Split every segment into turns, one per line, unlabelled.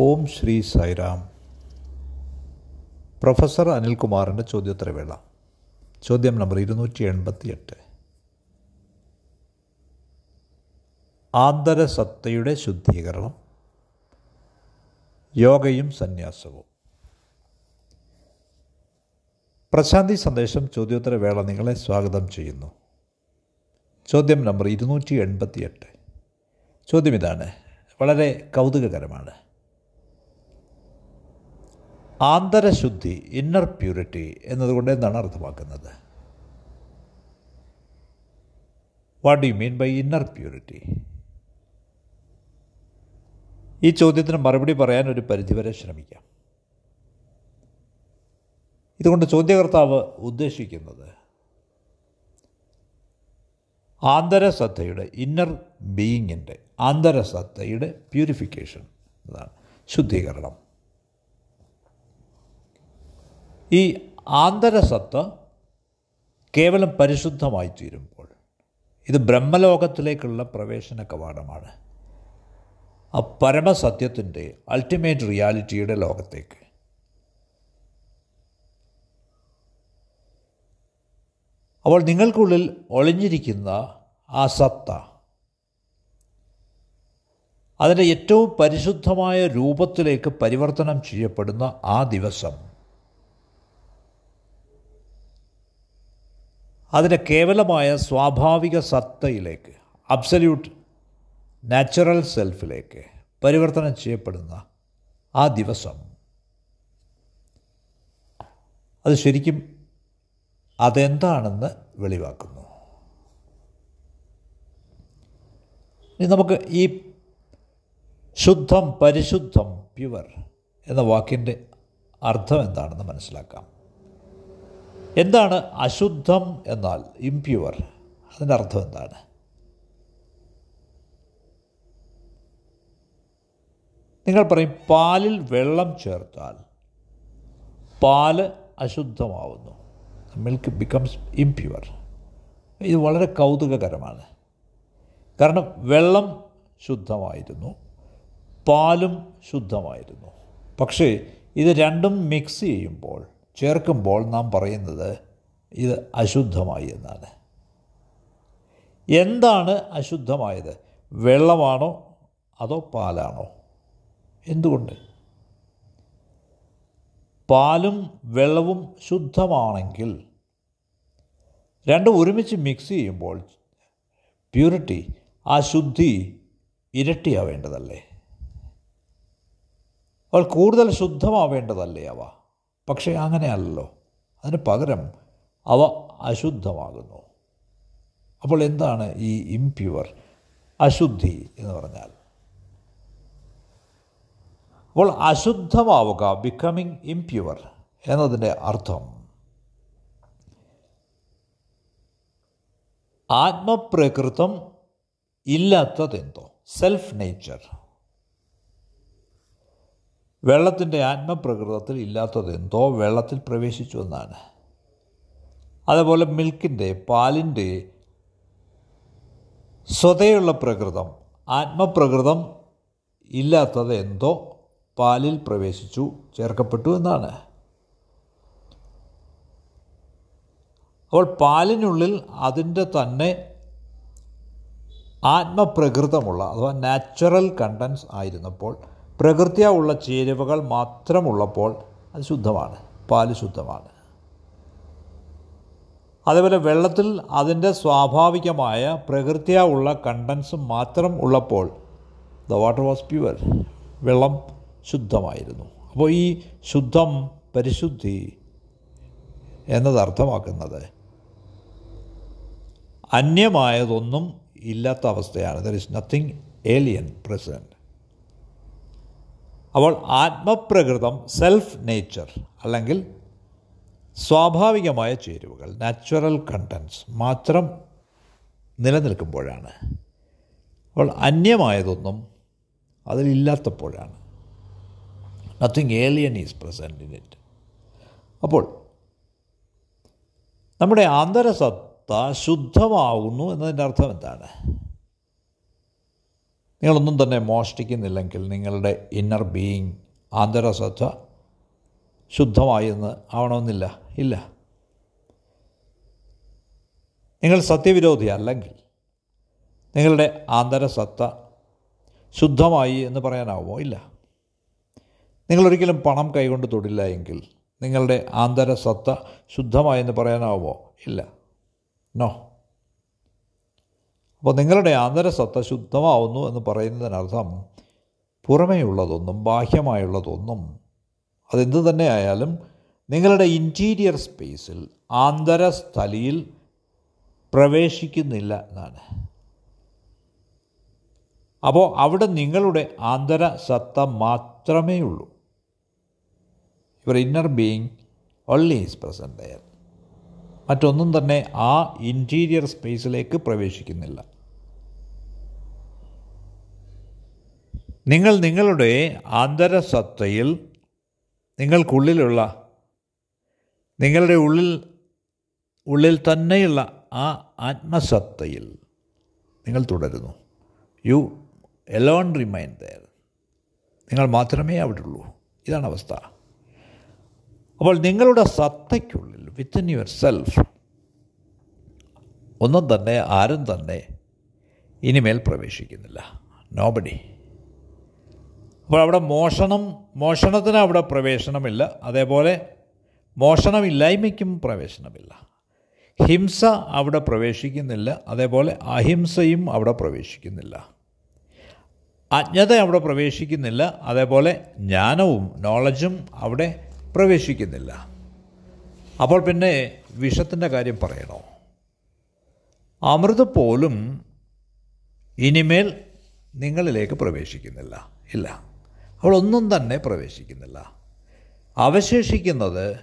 ഓം Shri Sairam professor അനിൽകുമാറിന്റെ ചോദ്യോത്തരവേള. ചോദ്യം നമ്പർ ഇരുന്നൂറ്റി എൺപത്തി എട്ട് ആന്തരസത്തയുടെ ശുദ്ധീകരണം. യോഗയും സന്യാസവും. പ്രശാന്തി സന്ദേശം ചോദ്യോത്തരവേള നിങ്ങളെ സ്വാഗതം ചെയ്യുന്നു. ചോദ്യം നമ്പർ ഇരുന്നൂറ്റി എൺപത്തി എട്ട് ചോദ്യം ഇതാണ് വളരെ കൗതുകകരമാണ്. ആന്തരശുദ്ധി ഇന്നർ പ്യൂരിറ്റി എന്നതുകൊണ്ട് എന്താണ് അർത്ഥമാക്കുന്നത്? What you mean by inner purity ഈ ചോദ്യത്തിന് മറുപടി പറയാൻ ഒരു പരിധിവരെ ശ്രമിക്കാം. ഇതുകൊണ്ട് ചോദ്യകർത്താവ് ഉദ്ദേശിക്കുന്നത് ആന്തരസത്തയുടെ ഇന്നർ ബീയിങ്ങിന്റെ ആന്തരസത്തയുടെ പ്യൂരിഫിക്കേഷൻ അതാണ് ശുദ്ധീകരണം. ഈ ആന്തരസത്ത കേവലം പരിശുദ്ധമായി തീരുമ്പോൾ ഇത് ബ്രഹ്മലോകത്തിലേക്കുള്ള പ്രവേശന കവാടമാണ്. ആ പരമസത്യത്തിന്റെ അൾട്ടിമേറ്റ് റിയാലിറ്റിയുടെ ലോകത്തേക്ക്. അപ്പോൾ നിങ്ങൾക്കുള്ളിൽ ഒളിഞ്ഞിരിക്കുന്ന ആ സത്ത അതിന്റെ ഏറ്റവും പരിശുദ്ധമായ രൂപത്തിലേക്ക് പരിവർത്തനം ചെയ്യപ്പെടുന്ന ആ ദിവസം അതിന്റെ കേവലമായ സ്വാഭാവിക സത്തയിലേക്ക് അബ്സല്യൂട്ട് നാച്ചുറൽ സെൽഫിലേക്ക് പരിവർത്തനം ചെയ്യപ്പെടുന്ന ആ ദിവസം. അത് ശരിക്കും അതെന്താണെന്ന് വെളിവാക്കുന്നു. ഇനി നമുക്ക് ഈ ശുദ്ധം പരിശുദ്ധം പ്യുവർ എന്ന വാക്കിന്റെ അർത്ഥം എന്താണെന്ന് മനസ്സിലാക്കാം. എന്താണ് അശുദ്ധം എന്നാൽ? ഇംപ്യുവർ അതിന്റെ അർത്ഥം എന്താണ്? നിങ്ങൾ പറയും പാലിൽ വെള്ളം ചേർത്താൽ പാൽ അശുദ്ധമാവുന്നു. മിൽക്ക് ബിക്കംസ് ഇംപ്യുവർ ഇത് വളരെ കൗതുകകരമാണ്. കാരണം വെള്ളം ശുദ്ധമായിരുന്നു പാലും ശുദ്ധമായിരുന്നു. പക്ഷേ ഇത് രണ്ടും മിക്സ് ചെയ്യുമ്പോൾ ചേർക്കുമ്പോൾ നാം പറയുന്നത് ഇത് അശുദ്ധമായി എന്നാണ്. എന്താണ് അശുദ്ധമായത്? വെള്ളമാണോ അതോ പാലാണോ? എന്തുകൊണ്ട്? പാലും വെള്ളവും ശുദ്ധമാണെങ്കിൽ രണ്ടും ഒരുമിച്ച് മിക്സ് ചെയ്യുമ്പോൾ പ്യൂരിറ്റി ആ ശുദ്ധി ഇരട്ടിയാവേണ്ടതല്ലേ? അവൾ കൂടുതൽ ശുദ്ധമാവേണ്ടതല്ലേ അവ? പക്ഷേ അങ്ങനെയല്ലോ അതിന് പകരം അവ അശുദ്ധമാകുന്നു. അപ്പോൾ എന്താണ് ഈ ഇംപ്യുവർ അശുദ്ധി എന്ന് പറഞ്ഞാൽ? അപ്പോൾ അശുദ്ധമാവുക ബിക്കമിങ് ഇംപ്യുവർ എന്നതിന്റെ അർത്ഥം ആത്മപ്രകൃതം ഇല്ലാത്തതെന്തോ സെൽഫ് നേച്ചർ വെള്ളത്തിന്റെ ആത്മപ്രകൃതത്തിൽ ഇല്ലാത്തതെന്തോ വെള്ളത്തിൽ പ്രവേശിച്ചു എന്നാണ്. അതേപോലെ മിൽക്കിന്റെ പാലിന്റെ സ്വതയുള്ള പ്രകൃതം ആത്മപ്രകൃതം ഇല്ലാത്തത് എന്തോ പാലിൽ പ്രവേശിച്ചു ചേർക്കപ്പെട്ടു എന്നാണ്. അപ്പോൾ പാലിനുള്ളിൽ അതിന്റെ തന്നെ ആത്മപ്രകൃതമുള്ള അഥവാ നാച്ചുറൽ കണ്ടൻസ് ആയിരുന്നപ്പോൾ പ്രകൃതിയ ഉള്ള ചേരുവകൾ മാത്രമുള്ളപ്പോൾ അത് ശുദ്ധമാണ് പാൽ ശുദ്ധമാണ്. അതേപോലെ വെള്ളത്തിൽ അതിന്റെ സ്വാഭാവികമായ പ്രകൃതിയ ഉള്ള കണ്ടൻസ് മാത്രം ഉള്ളപ്പോൾ ദ വാട്ടർ വാസ് പ്യുവർ വെള്ളം ശുദ്ധമായിരുന്നു. അപ്പോൾ ഈ ശുദ്ധം പരിശുദ്ധി എന്നത് അർത്ഥമാക്കുന്നത് അന്യമായതൊന്നും ഇല്ലാത്ത അവസ്ഥയാണ്. There is nothing alien present അപ്പോൾ ആത്മപ്രകൃതം സെൽഫ് നേച്ചർ അല്ലെങ്കിൽ സ്വാഭാവികമായ ചേരുവകൾ നാച്ചുറൽ കണ്ടൻസ് മാത്രം നിലനിൽക്കുമ്പോഴാണ്. അപ്പോൾ അന്യമായതൊന്നും അതിലില്ലാത്തപ്പോഴാണ്. Nothing alien is present in it അപ്പോൾ നമ്മുടെ ആന്തരസത്ത ശുദ്ധമാകുന്നു എന്നതിന്റെ അർത്ഥം എന്താണ്? നിങ്ങളൊന്നും തന്നെ മോഷ്ടിക്കുന്നില്ലെങ്കിൽ നിങ്ങളുടെ ഇന്നർ ബീയിങ് ആന്തരശ്രദ്ധ ശുദ്ധമായെന്ന് ആവണമെന്നില്ല. ഇല്ല. നിങ്ങൾ സത്യവിരോധി അല്ലെങ്കിൽ നിങ്ങളുടെ ആന്തരസത്ത ശുദ്ധമായി എന്ന് പറയാനാവുമോ? ഇല്ല. നിങ്ങളൊരിക്കലും പണം കൈകൊണ്ട് തൊടില്ല എങ്കിൽ നിങ്ങളുടെ ആന്തരസത്ത ശുദ്ധമായി എന്ന് പറയാനാവുമോ? ഇല്ല. നോ അപ്പോൾ നിങ്ങളുടെ ആന്തരസത്ത ശുദ്ധമാവുന്നു എന്ന് പറയുന്നതിനർത്ഥം പുറമേയുള്ളതൊന്നും ബാഹ്യമായുള്ളതൊന്നും അതെന്ത് തന്നെ ആയാലും നിങ്ങളുടെ ഇന്റീരിയർ സ്പേസിൽ ആന്തരസ്ഥലിയിൽ പ്രവേശിക്കുന്നില്ല എന്നാണ്. അപ്പോൾ അവിടെ നിങ്ങളുടെ ആന്തര സത്ത മാത്രമേ ഉള്ളൂ your inner being only is present there മറ്റൊന്നും തന്നെ ആ ഇന്റീരിയർ സ്പേസിലേക്ക് പ്രവേശിക്കുന്നില്ല. നിങ്ങൾ നിങ്ങളുടെ ആന്തരസത്തയിൽ നിങ്ങൾക്കുള്ളിലുള്ള നിങ്ങളുടെ ഉള്ളിൽ ഉള്ളിൽ തന്നെയുള്ള ആ ആത്മസത്തയിൽ നിങ്ങൾ തുടരുന്നു. യു എലോൺ റിമൈൻ ദയർ നിങ്ങൾ മാത്രമേ അവിടെ ഉള്ളൂ ഇതാണ് അവസ്ഥ. അപ്പോൾ നിങ്ങളുടെ സത്തയ്ക്കുള്ളിൽ വിത്തിൻ യുവർ സെൽഫ് ഒന്നും തന്നെ ആരും തന്നെ ഇനിമേൽ പ്രവേശിക്കുന്നില്ല. നോബഡി അപ്പോൾ അവിടെ മോഷണം മോഷണത്തിന് അവിടെ പ്രവേശനമില്ല. അതേപോലെ മോഷണമില്ലായ്മയ്ക്കും പ്രവേശനമില്ല. ഹിംസ അവിടെ പ്രവേശിക്കുന്നില്ല. അതേപോലെ അഹിംസയും അവിടെ പ്രവേശിക്കുന്നില്ല. അജ്ഞത അവിടെ പ്രവേശിക്കുന്നില്ല. അതേപോലെ ജ്ഞാനവും നോളജും അവിടെ പ്രവേശിക്കുന്നില്ല. അപ്പോൾ പിന്നെ വിഷത്തിന്റെ കാര്യം പറയണോ? അമൃത് പോലും ഇനിമേൽ നിങ്ങളിലേക്ക് പ്രവേശിക്കുന്നില്ല. ഇല്ല. അപ്പോൾ ഒന്നും തന്നെ പ്രവേശിക്കുന്നില്ല. അവശേഷിക്കുന്നത്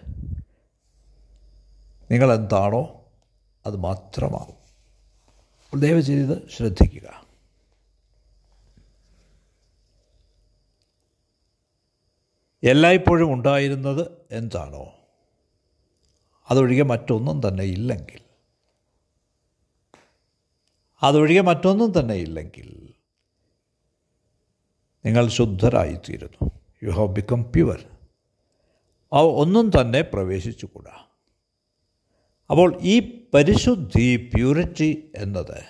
നിങ്ങളെന്താണോ അത് മാത്രമാവും. ദയവ് ചെയ്ത് ശ്രദ്ധിക്കുക. എല്ലായ്പ്പോഴും ഉണ്ടായിരുന്നത് എന്താണോ? അതൊഴികെ മറ്റൊന്നും തന്നെ ഇല്ലെങ്കിൽ. അതൊഴികെ മറ്റൊന്നും തന്നെ ഇല്ലെങ്കിൽ. നിങ്ങൾ ശുദ്ധരായിത്തീരുന്നു. യു ഹാവ് ബിക്കം പ്യുവർ ആ ഒന്നും തന്നെ പ്രവേശിച്ചുകൂടാ. അപ്പോൾ ഈ പരിശുദ്ധി പ്യൂരിറ്റി എന്നത്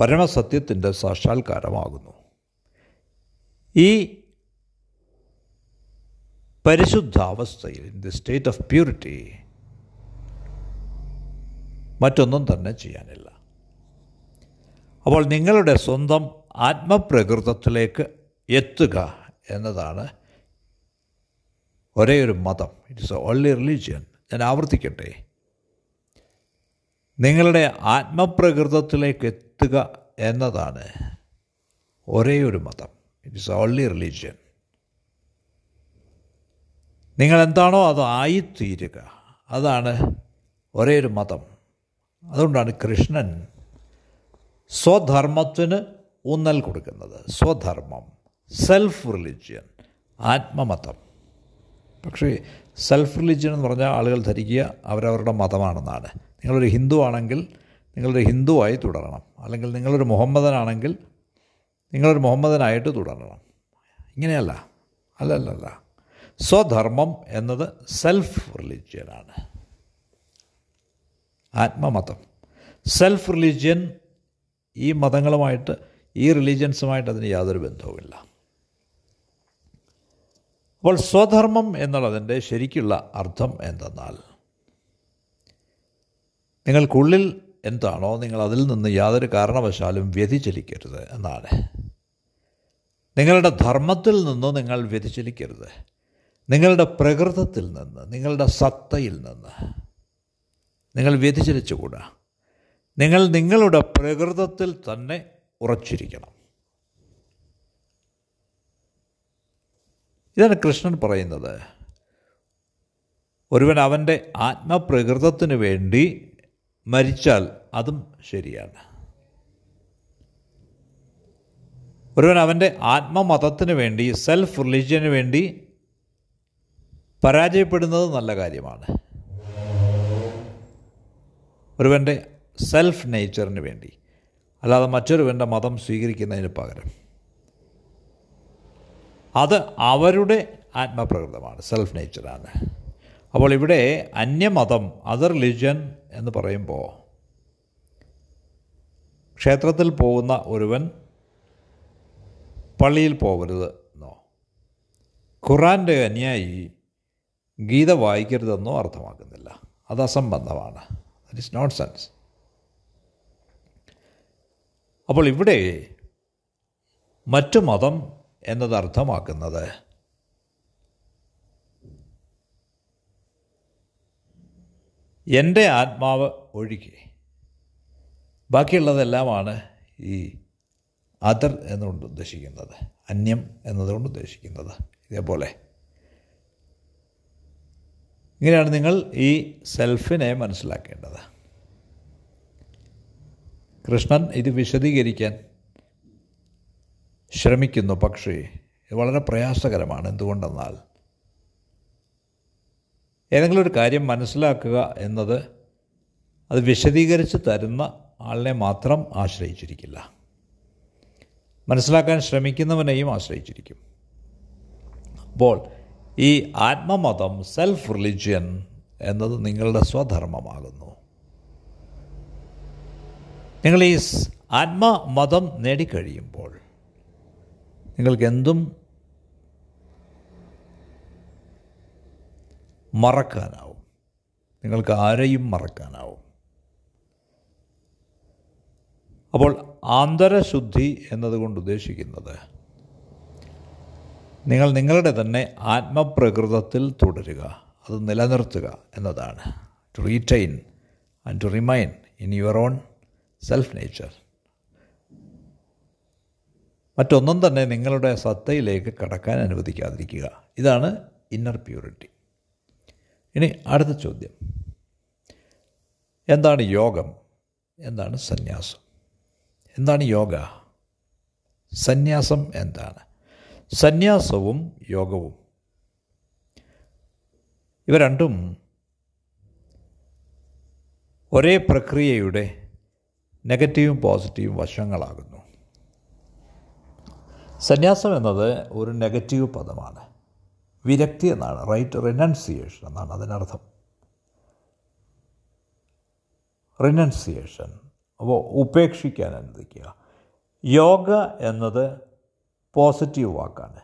പരമസത്യത്തിന്റെ സാക്ഷാത്കാരമാകുന്നു. ഈ പരിശുദ്ധാവസ്ഥയിൽ in the state of purity മറ്റൊന്നും തന്നെ ചെയ്യാനില്ല. അപ്പോൾ നിങ്ങളുടെ സ്വന്തം ആത്മപ്രകൃതത്തിലേക്ക് എത്തുക എന്നതാണ് ഒരേ ഒരു മതം ഇറ്റ്സ് ഓൺലി റിലീജിയൻ ഞാൻ ആവർത്തിക്കട്ടെ. നിങ്ങളുടെ ആത്മപ്രകൃതത്തിലേക്ക് എത്തുക എന്നതാണ് ഒരേ ഒരു മതം ഇറ്റ്സ് ഓൺലി റിലീജിയൻ നിങ്ങൾ അതായിത്തീരുക അതാണ് ഒരേ ഒരു മതം. അതുകൊണ്ടാണ് കൃഷ്ണൻ സ്വധർമ്മത്തിന് ഊന്നൽ കൊടുക്കുന്നത്. സ്വധർമ്മം സെൽഫ് റിലിജ്യൻ ആത്മമതം. പക്ഷേ സെൽഫ് റിലിജ്യൻ എന്ന് പറഞ്ഞാൽ ആളുകൾ ധരിക്കുക അവരവരുടെ മതമാണെന്നാണ്. നിങ്ങളൊരു ഹിന്ദു ആണെങ്കിൽ നിങ്ങളൊരു ഹിന്ദുവായി തുടരണം. അല്ലെങ്കിൽ നിങ്ങളൊരു മുഹമ്മദനാണെങ്കിൽ നിങ്ങളൊരു മുഹമ്മദനായിട്ട് തുടരണം. ഇങ്ങനെയല്ല. അല്ലല്ലല്ല. സ്വധർമ്മം എന്നത് സെൽഫ് റിലിജ്യനാണ് ആത്മമതം. സെൽഫ് റിലിജ്യൻ ഈ മതങ്ങളുമായിട്ട് ഈ റിലീജിയൻസുമായിട്ട് അതിന് യാതൊരു ബന്ധവുമില്ല. അപ്പോൾ സ്വധർമ്മം എന്നുള്ളതിന്റെ ശരിക്കുള്ള അർത്ഥം എന്തെന്നാൽ നിങ്ങൾക്കുള്ളിൽ എന്താണോ നിങ്ങൾ അതിൽ നിന്ന് യാതൊരു കാരണവശാലും വ്യതിചലിക്കരുത് എന്നാണ്. നിങ്ങളുടെ ധർമ്മത്തിൽ നിന്ന് നിങ്ങൾ വ്യതിചലിക്കരുത്. നിങ്ങളുടെ പ്രകൃതത്തിൽ നിന്ന് നിങ്ങളുടെ സത്തയിൽ നിന്ന് നിങ്ങൾ വ്യതിചലിച്ചുകൂടാ. നിങ്ങൾ നിങ്ങളുടെ പ്രകൃതത്തിൽ തന്നെ ഉറച്ചിരിക്കണം. ഇതാണ് കൃഷ്ണൻ പറയുന്നത്. ഒരുവൻ അവന്റെ ആത്മപ്രകൃതത്തിന് വേണ്ടി മരിച്ചാൽ അതും ശരിയാണ്. ഒരുവൻ അവന്റെ ആത്മമതത്തിന് വേണ്ടി സെൽഫ് റിലീജിയന് വേണ്ടി പരാജയപ്പെടുന്നത് നല്ല കാര്യമാണ്. ഒരുവന്റെ സെൽഫ് നേച്ചറിന് വേണ്ടി. അല്ലാതെ മറ്റൊരുവന്റെ മതം സ്വീകരിക്കുന്നതിന് പകരം. അത് അവരുടെ ആത്മപ്രകൃതമാണ് സെൽഫ് നേച്ചറാണ് അപ്പോൾ ഇവിടെ അന്യമതം അതർ റിലിജ്യൻ എന്ന് പറയുമ്പോൾ ക്ഷേത്രത്തിൽ പോകുന്ന ഒരുവൻ പള്ളിയിൽ പോകരുത് എന്നോ. ഖുറാന്റെ അനുയായി ഗീത വായിക്കരുതെന്നോ അർത്ഥമാക്കുന്നില്ല. അത് അസംബന്ധമാണ്. ദറ്റ് ഇസ് നോട്ട് സെൻസ് അപ്പോൾ ഇവിടെ മറ്റു മതം എന്നത് അർത്ഥമാക്കുന്നത് എന്റെ ആത്മാവ് ഒഴികെ. ബാക്കിയുള്ളതെല്ലാമാണ് ഈ അതർ എന്നുകൊണ്ട് ഉദ്ദേശിക്കുന്നത്. അന്യം എന്നതുകൊണ്ട് ഉദ്ദേശിക്കുന്നത്. ഇതേപോലെ. ഇങ്ങനെയാണ് നിങ്ങൾ ഈ സെൽഫിനെ മനസ്സിലാക്കേണ്ടത്. കൃഷ്ണൻ ഇത് വിശദീകരിക്കാൻ ശ്രമിക്കുന്നു പക്ഷേ ഇത് വളരെ പ്രയാസകരമാണ്. എന്തുകൊണ്ടെന്നാൽ ഏതെങ്കിലും ഒരു കാര്യം മനസ്സിലാക്കുക എന്നത് അത് വിശദീകരിച്ച് തരുന്ന ആളിനെ മാത്രം ആശ്രയിച്ചിരിക്കില്ല. മനസ്സിലാക്കാൻ ശ്രമിക്കുന്നവനെയും ആശ്രയിച്ചിരിക്കും. അപ്പോൾ ഈ ആത്മമതം സെൽഫ് റിലിജ്യൻ എന്നത് നിങ്ങളുടെ സ്വധർമ്മമാകുന്നു. നിങ്ങൾ ഈ ആത്മമതം നേടിക്കഴിയുമ്പോൾ നിങ്ങൾക്ക് എന്തും മറക്കാനാവും. നിങ്ങൾക്ക് ആരെയും മറക്കാനാവും. അപ്പോൾ ആന്തരശുദ്ധി എന്നതുകൊണ്ട് ഉദ്ദേശിക്കുന്നത് നിങ്ങൾ നിങ്ങളുടെ തന്നെ ആത്മപ്രകൃതത്തിൽ തുടരുക. അത് നിലനിർത്തുക എന്നതാണ്. To retain and to remain in your own self nature മറ്റൊന്നും തന്നെ നിങ്ങളുടെ സത്തയിലേക്ക് കടക്കാൻ അനുവദിക്കാതിരിക്കുക. ഇതാണ് ഇന്നർ പ്യൂരിറ്റി ഇനി അടുത്ത ചോദ്യം. എന്താണ് യോഗം? എന്താണ് സന്യാസം? എന്താണ് യോഗ? സന്യാസം എന്താണ്? സന്യാസവും യോഗവും. ഇവ രണ്ടും ഒരേ പ്രക്രിയയുടെ നെഗറ്റീവും പോസിറ്റീവും വശങ്ങളാകുന്നു. സന്യാസം എന്നത് ഒരു നെഗറ്റീവ് പദമാണ്. വിരക്തി എന്നാണ് റൈറ്റ് റിനൗൺസിയേഷൻ എന്നാണ് അതിനർത്ഥം. റിനൗൺസിയേഷൻ അപ്പോൾ ഉപേക്ഷിക്കാൻ അനുവദിക്കുക യോഗ എന്നത് പോസിറ്റീവ് വാക്കാണ്.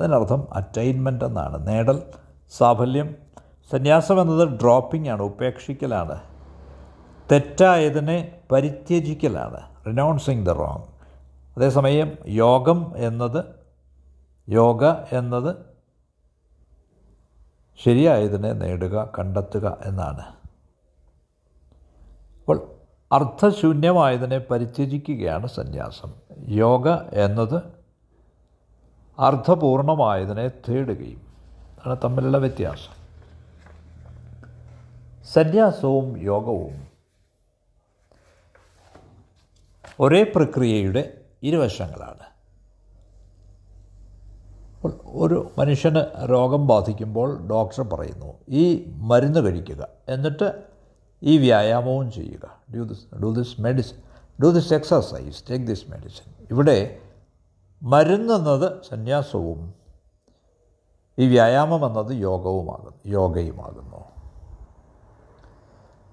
അതിനർത്ഥം അറ്റൈൻമെന്റ് എന്നാണ്. നേടൽ സാഫല്യം സന്യാസം എന്നത് ഡ്രോപ്പിംഗ് ആണ് ഉപേക്ഷിക്കലാണ്. തെറ്റായതിനെ പരിത്യജിക്കലാണ്. റിനൗൺസിങ് ദ റോങ് അതേസമയം യോഗം എന്നത് യോഗ എന്നത് ശരിയായതിനെ നേടുക കണ്ടെത്തുക എന്നാണ്. അപ്പോൾ അർത്ഥശൂന്യമായതിനെ പരിത്യജിക്കുകയാണ് സന്യാസം. യോഗ എന്നത് അർത്ഥപൂർണമായതിനെ തേടുകയും. അതാണ് തമ്മിലുള്ള വ്യത്യാസം. സന്യാസവും യോഗവും ഒരേ പ്രക്രിയയുടെ ഇരുവശങ്ങളാണ്. ഒരു മനുഷ്യന് രോഗം ബാധിക്കുമ്പോൾ ഡോക്ടർ പറയുന്നു ഈ മരുന്ന് കഴിക്കുക. എന്നിട്ട് ഈ വ്യായാമവും ചെയ്യുക. Do this do this medicine do this exercise take this medicine ഇവിടെ മരുന്നെന്നത് സന്യാസവും ഈ വ്യായാമം എന്നത് യോഗവുമാകുന്നു യോഗയുമാകുന്നു.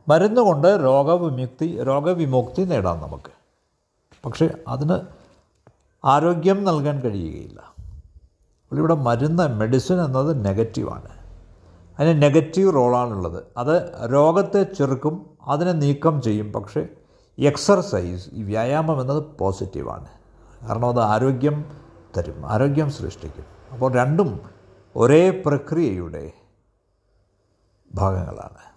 മരുന്ന് കൊണ്ട് രോഗവിമുക്തി രോഗവിമുക്തി നേടാം നമുക്ക്. പക്ഷേ അതിന് ആരോഗ്യം നൽകാൻ കഴിയുകയില്ല. ഇവിടെ മരുന്ന് മെഡിസിൻ എന്നത് നെഗറ്റീവാണ് അതിന് നെഗറ്റീവ് റോളാണുള്ളത് അത് രോഗത്തെ ചെറുക്കും അതിനെ നീക്കം ചെയ്യും. പക്ഷേ എക്സർസൈസ് ഈ വ്യായാമം എന്നത് പോസിറ്റീവാണ് കാരണം അത് ആരോഗ്യം തരും ആരോഗ്യം സൃഷ്ടിക്കും. അപ്പോൾ രണ്ടും ഒരേ പ്രക്രിയയുടെ ഭാഗങ്ങളാണ്.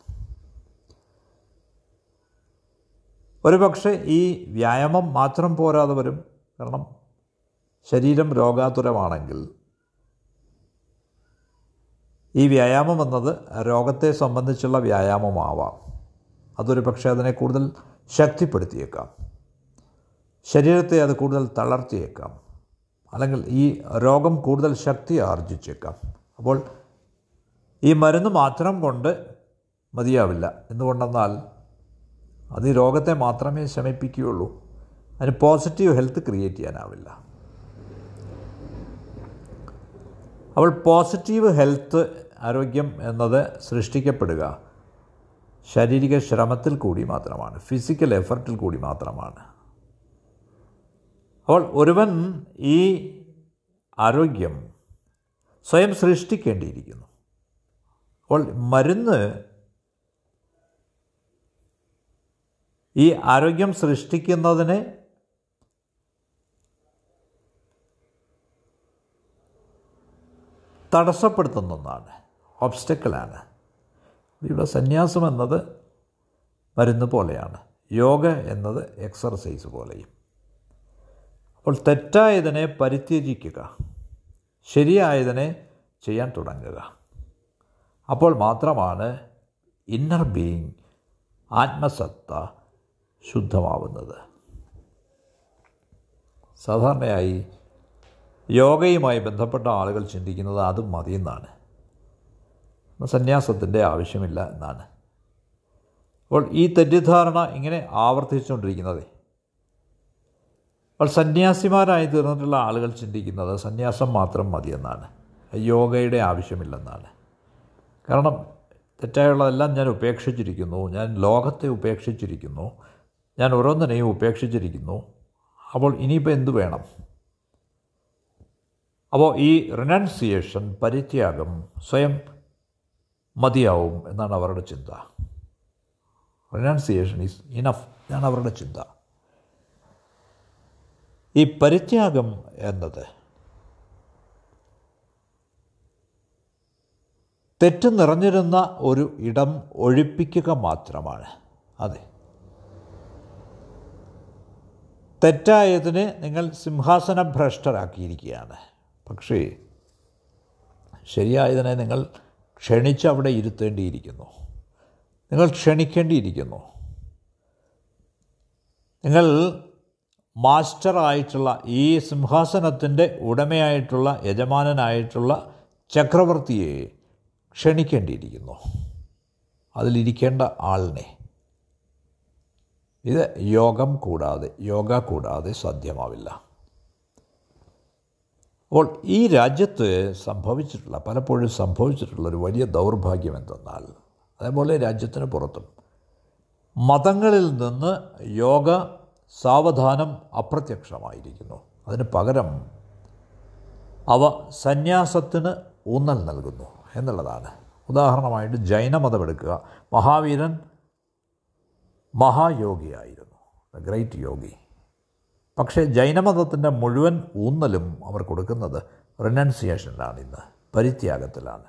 ഒരുപക്ഷെ ഈ വ്യായാമം മാത്രം പോരാതെ വരും. കാരണം ശരീരം രോഗാതുരമാണെങ്കിൽ ഈ വ്യായാമം എന്നത് രോഗത്തെ സംബന്ധിച്ചുള്ള വ്യായാമമാവാം. അതൊരു പക്ഷേ അതിനെ കൂടുതൽ ശക്തിപ്പെടുത്തിയേക്കാം. ശരീരത്തെ അത് കൂടുതൽ തളർത്തിയേക്കാം. അല്ലെങ്കിൽ ഈ രോഗം കൂടുതൽ ശക്തി ആർജിച്ചേക്കാം. അപ്പോൾ ഈ മരുന്ന് മാത്രം കൊണ്ട് മതിയാവില്ല. എന്തുകൊണ്ടെന്നാൽ അത് ഈ രോഗത്തെ മാത്രമേ ശമിപ്പിക്കുകയുള്ളൂ. അതിന് പോസിറ്റീവ് ഹെൽത്ത് ക്രിയേറ്റ് ചെയ്യാനാവില്ല. അപ്പോൾ പോസിറ്റീവ് ഹെൽത്ത് ആരോഗ്യം എന്നത് സൃഷ്ടിക്കപ്പെടുക ശാരീരിക ശ്രമത്തിൽ കൂടി മാത്രമാണ്. ഫിസിക്കൽ എഫർട്ടിൽ കൂടി മാത്രമാണ്. അപ്പോൾ ഒരുവൻ ഈ ആരോഗ്യം സ്വയം സൃഷ്ടിക്കേണ്ടിയിരിക്കുന്നു. അപ്പോൾ മരുന്ന് ഈ ആരോഗ്യം സൃഷ്ടിക്കുന്നതിനെ തടസ്സപ്പെടുത്തുന്ന ഒന്നാണ് ഒബ്സ്റ്റക്കിളാണ്. ഇവിടെ സന്യാസം എന്നത് മരുന്ന് പോലെയാണ് യോഗ എന്നത് എക്സർസൈസ് പോലെയും. അപ്പോൾ തെറ്റായതിനെ പരിത്യജിക്കുക ശരിയായതിനെ ചെയ്യാൻ തുടങ്ങുക. അപ്പോൾ മാത്രമാണ് ഇന്നർ ബീയിങ് ആത്മസത്ത ശുദ്ധമാവുന്നത്. സാധാരണയായി യോഗയുമായി ബന്ധപ്പെട്ട ആളുകൾ ചിന്തിക്കുന്നത് അത് മതിയെന്നാണ്. സന്യാസത്തിന്റെ ആവശ്യമില്ല എന്നാണ്. അപ്പോൾ ഈ തെറ്റിദ്ധാരണ ഇങ്ങനെ ആവർത്തിച്ചുകൊണ്ടിരിക്കുന്നത്. അപ്പോൾ സന്യാസിമാരായി തീർന്നിട്ടുള്ള ആളുകൾ ചിന്തിക്കുന്നത് സന്യാസം മാത്രം മതിയെന്നാണ്. യോഗയുടെ ആവശ്യമില്ലെന്നാണ്. കാരണം തെറ്റായുള്ളതെല്ലാം ഞാൻ ഉപേക്ഷിച്ചിരിക്കുന്നു ഞാൻ ലോകത്തെ ഉപേക്ഷിച്ചിരിക്കുന്നു ഞാൻ ഓരോന്നിനെയും ഉപേക്ഷിച്ചിരിക്കുന്നു. അപ്പോൾ ഇനിയിപ്പോൾ എന്തു വേണം? അപ്പോൾ ഈ റിനൗൺസിയേഷൻ പരിത്യാഗം സ്വയം മതിയാവും എന്നാണ് അവരുടെ ചിന്ത. റിനൗൺസിയേഷൻ ഈസ് ഇനഫ് എന്നാണ് അവരുടെ ചിന്ത. ഈ പരിത്യാഗം എന്നത്. തെറ്റ് നിറഞ്ഞിരുന്ന ഒരു ഇടം ഒഴിപ്പിക്കുക മാത്രമാണ്. അതെ. തെറ്റായതിന് നിങ്ങൾ സിംഹാസന ഭ്രഷ്ടരാക്കിയിരിക്കുകയാണ് പക്ഷേ ശരിയായതിനെ നിങ്ങൾ ക്ഷണിച്ച് അവിടെ ഇരുത്തേണ്ടിയിരിക്കുന്നു. നിങ്ങൾ ക്ഷണിക്കേണ്ടിയിരിക്കുന്നു. നിങ്ങൾ മാസ്റ്ററായിട്ടുള്ള ഈ സിംഹാസനത്തിന്റെ ഉടമയായിട്ടുള്ള യജമാനനായിട്ടുള്ള ചക്രവർത്തിയെ ക്ഷണിക്കേണ്ടിയിരിക്കുന്നു. അതിലിരിക്കേണ്ട ആളിനെ. ഇത് യോഗം കൂടാതെ യോഗ കൂടാതെ സാധ്യമാവില്ല. അപ്പോൾ ഈ രാജ്യത്ത് സംഭവിച്ചിട്ടുള്ള പലപ്പോഴും സംഭവിച്ചിട്ടുള്ള ഒരു വലിയ ദൗർഭാഗ്യം എന്തെന്നാൽ അതേപോലെ രാജ്യത്തിന് പുറത്തും മതങ്ങളിൽ നിന്ന് യോഗ സാവധാനം അപ്രത്യക്ഷമായിരിക്കുന്നു. അതിന് പകരം അവ സന്യാസത്തിന് ഊന്നൽ നൽകുന്നു എന്നുള്ളതാണ്. ഉദാഹരണമായിട്ട് ജൈനമതം എടുക്കുക മഹാവീരൻ മഹായോഗിയായിരുന്നു. ഗ്രേറ്റ് യോഗി പക്ഷേ ജൈനമതത്തിന്റെ മുഴുവൻ ഊന്നലും അവർ കൊടുക്കുന്നത് റിനൗൺസിയേഷനിലാണ് ഇന്ന്. പരിത്യാഗത്തിലാണ്.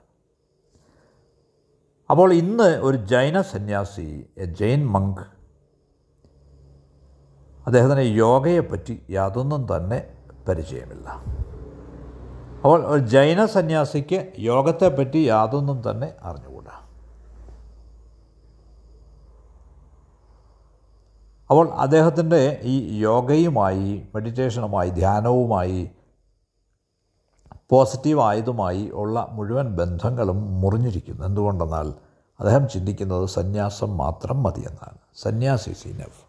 അപ്പോൾ ഇന്ന് ഒരു ജൈന സന്യാസി എ ജൈൻ മങ്ക് അദ്ദേഹത്തിന് യോഗയെപ്പറ്റി യാതൊന്നും തന്നെ പരിചയമില്ല. അപ്പോൾ ഒരു ജൈന സന്യാസിക്ക് യോഗത്തെപ്പറ്റി യാതൊന്നും തന്നെ അറിഞ്ഞുകൂടാ. അപ്പോൾ അദ്ദേഹത്തിന്റെ ഈ യോഗയുമായി മെഡിറ്റേഷനുമായി ധ്യാനവുമായി പോസിറ്റീവായതുമായി ഉള്ള മുഴുവൻ ബന്ധങ്ങളും മുറിഞ്ഞിരിക്കുന്നു. എന്തുകൊണ്ടെന്നാൽ അദ്ദേഹം ചിന്തിക്കുന്നത് സന്യാസം മാത്രം മതിയെന്നാണ്. സന്യാസി സീനഫ് അപ്പോൾ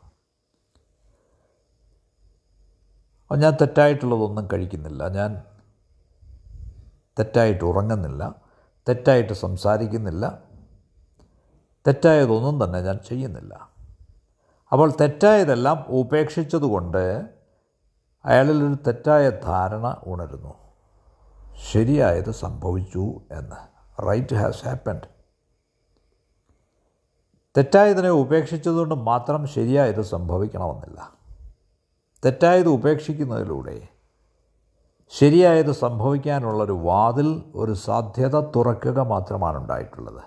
ഞാൻ തെറ്റായിട്ടുള്ളതൊന്നും കഴിക്കുന്നില്ല. ഞാൻ തെറ്റായിട്ട് ഉറങ്ങുന്നില്ല. തെറ്റായിട്ട് സംസാരിക്കുന്നില്ല. തെറ്റായതൊന്നും തന്നെ ഞാൻ ചെയ്യുന്നില്ല. അപ്പോൾ തെറ്റായതെല്ലാം ഉപേക്ഷിച്ചതുകൊണ്ട് അയാളിലൊരു തെറ്റായ ധാരണ ഉണരുന്നു. ശരിയായത് സംഭവിച്ചു എന്ന്. റൈറ്റ് ഹാസ് ഹാപ്പൻഡ് തെറ്റായതിനെ ഉപേക്ഷിച്ചതുകൊണ്ട് മാത്രം ശരിയായത് സംഭവിക്കണമെന്നില്ല. തെറ്റായത് ഉപേക്ഷിക്കുന്നതിലൂടെ ശരിയായത് സംഭവിക്കാനുള്ളൊരു വാതിൽ ഒരു സാധ്യത തുറക്കുക മാത്രമാണ് ഉണ്ടായിട്ടുള്ളത്.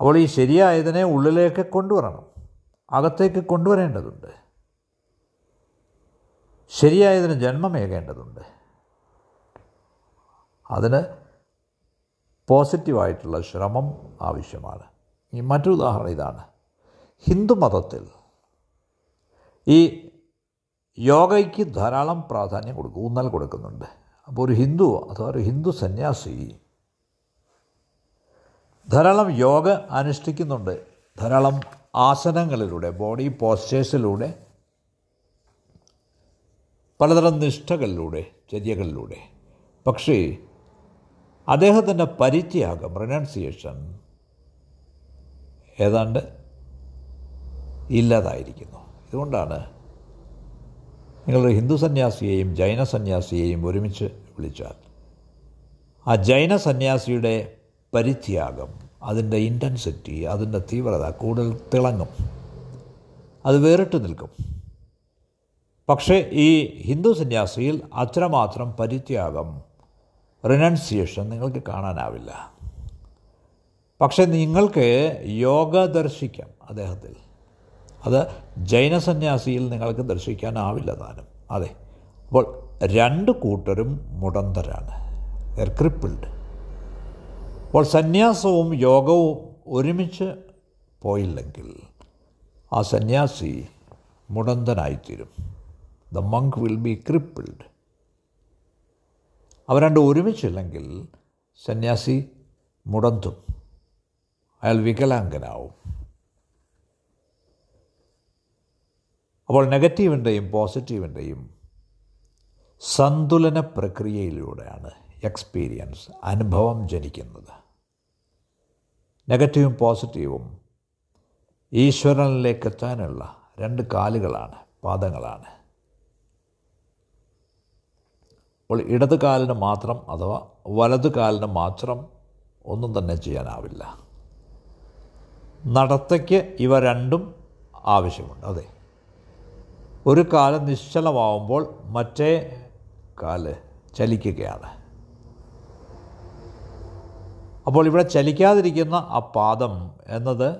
അപ്പോൾ ഈ ശരിയായതിനെ ഉള്ളിലേക്ക് കൊണ്ടുവരണം. അകത്തേക്ക് കൊണ്ടുവരേണ്ടതുണ്ട്. ശരിയായതിന് ജന്മമേകേണ്ടതുണ്ട്. അതിന് പോസിറ്റീവായിട്ടുള്ള ശ്രമം ആവശ്യമാണ്. ഈ മറ്റൊരു ഉദാഹരണം ഇതാണ്. ഹിന്ദുമതത്തിൽ ഈ യോഗയ്ക്ക് ധാരാളം പ്രാധാന്യം കൊടുക്കും ഊന്നൽ കൊടുക്കുന്നുണ്ട്. അപ്പോൾ ഒരു ഹിന്ദു അഥവാ ഒരു ഹിന്ദു സന്യാസി ധാരാളം യോഗ അനുഷ്ഠിക്കുന്നുണ്ട്. ധാരാളം ആസനങ്ങളിലൂടെ ബോഡി പോസ്റ്റേഴ്സിലൂടെ പലതരം നിഷ്ഠകളിലൂടെ ചര്യകളിലൂടെ. പക്ഷേ അദ്ദേഹത്തിന്റെ പരിത്യാഗം റിനൗൺസിയേഷൻ ഏതാണ്ട് ഇല്ലാതായിരിക്കുന്നു. ഇതുകൊണ്ടാണ് നിങ്ങൾ ഹിന്ദു സന്യാസിയെയും ജൈന സന്യാസിയെയും ഒരുമിച്ച് വിളിച്ചാൽ ആ ജൈന സന്യാസിയുടെ പരിത്യാഗം അതിന്റെ ഇന്റൻസിറ്റി അതിന്റെ തീവ്രത കൂടുതൽ തിളങ്ങും. അത് വേറിട്ട് നിൽക്കും. പക്ഷേ ഈ ഹിന്ദു സന്യാസിയിൽ അത്രമാത്രം പരിത്യാഗം റിനൗൺസിയേഷൻ നിങ്ങൾക്ക് കാണാനാവില്ല. പക്ഷേ നിങ്ങൾക്ക് യോഗ ദർശിക്കാം അദ്ദേഹത്തിൽ. അത് ജൈന സന്യാസിയിൽ നിങ്ങൾക്ക് ദർശിക്കാനാവില്ല താനും. അതെ. അപ്പോൾ രണ്ട് കൂട്ടരും മുടന്തരാണ്. ക്രിപ്പിൾഡ് അപ്പോൾ സന്യാസവും യോഗവും ഒരുമിച്ച് പോയില്ലെങ്കിൽ ആ സന്യാസി മുടന്തനായിത്തീരും. The monk will be crippled അവ രണ്ടും ഒരുമിച്ചില്ലെങ്കിൽ സന്യാസി മുടന്തും. അയാൾ വികലാംഗനാവും. അപ്പോൾ നെഗറ്റീവിന്റെയും പോസിറ്റീവിന്റെയും സന്തുലന പ്രക്രിയയിലൂടെയാണ് എക്സ്പീരിയൻസ് അനുഭവം ജനിക്കുന്നത്. നെഗറ്റീവും പോസിറ്റീവും ഈശ്വരനിലേക്ക് എത്താനുള്ള രണ്ട് കാലുകളാണ് പാദങ്ങളാണ്. അപ്പോൾ ഇടത് കാലിന് മാത്രം അഥവാ വലത് കാലിന് മാത്രം ഒന്നും തന്നെ ചെയ്യാനാവില്ല. നടത്തയ്ക്ക് ഇവ രണ്ടും ആവശ്യമുണ്ട് അതെ. ഒരു കാൽ നിശ്ചലമാവുമ്പോൾ മറ്റേ കാൽ ചലിക്കുകയാണ്. അപ്പോൾ ഇവിടെ ചലിക്കാതിരിക്കുന്ന ആ പാദം എന്നത്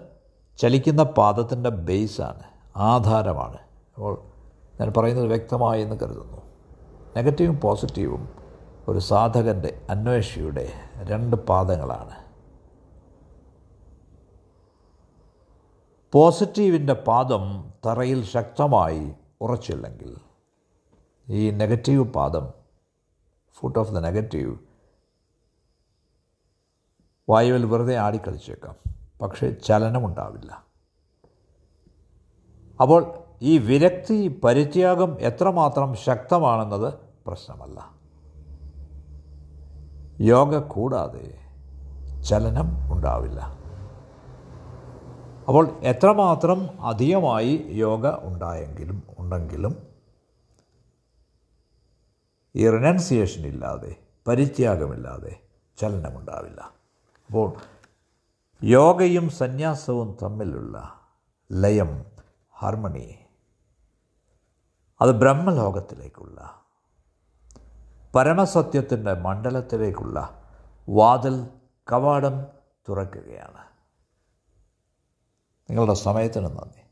ചലിക്കുന്ന പാദത്തിന്റെ ബേസാണ് ആധാരമാണ്. അപ്പോൾ ഞാൻ പറയുന്നത് വ്യക്തമായി എന്ന് കരുതുന്നു. നെഗറ്റീവും പോസിറ്റീവും ഒരു സാധകന്റെ അന്വേഷിയുടെ രണ്ട് പാദങ്ങളാണ്. പോസിറ്റീവിന്റെ പാദം തറയിൽ ശക്തമായി ഉറച്ചില്ലെങ്കിൽ ഈ നെഗറ്റീവ് പാദം ഫുട്ട് ഓഫ് ദ നെഗറ്റീവ് വായുവിൽ വെറുതെ ആടിക്കളിച്ചേക്കാം. പക്ഷേ ചലനമുണ്ടാവില്ല. അപ്പോൾ ഈ വിരക്തി പരിത്യാഗം എത്രമാത്രം ശക്തമാണെന്നത് പ്രശ്നമല്ല. യോഗ കൂടാതെ ചലനം ഉണ്ടാവില്ല. അപ്പോൾ എത്രമാത്രം അധികമായി യോഗ ഉണ്ടായെങ്കിലും ഉണ്ടെങ്കിലും ഈ റിനൗൺസിയേഷൻ ഇല്ലാതെ പരിത്യാഗമില്ലാതെ ചലനമുണ്ടാവില്ല. അപ്പോൾ യോഗയും സന്യാസവും തമ്മിലുള്ള ലയം ഹാർമണി അത് ബ്രഹ്മലോകത്തിലേക്കുള്ള പരമസത്യത്തിന്റെ മണ്ഡലത്തിലേക്കുള്ള വാതിൽ കവാടം തുറക്കുകയാണ്. നിങ്ങളുടെ സമയത്തിന് നന്ദി.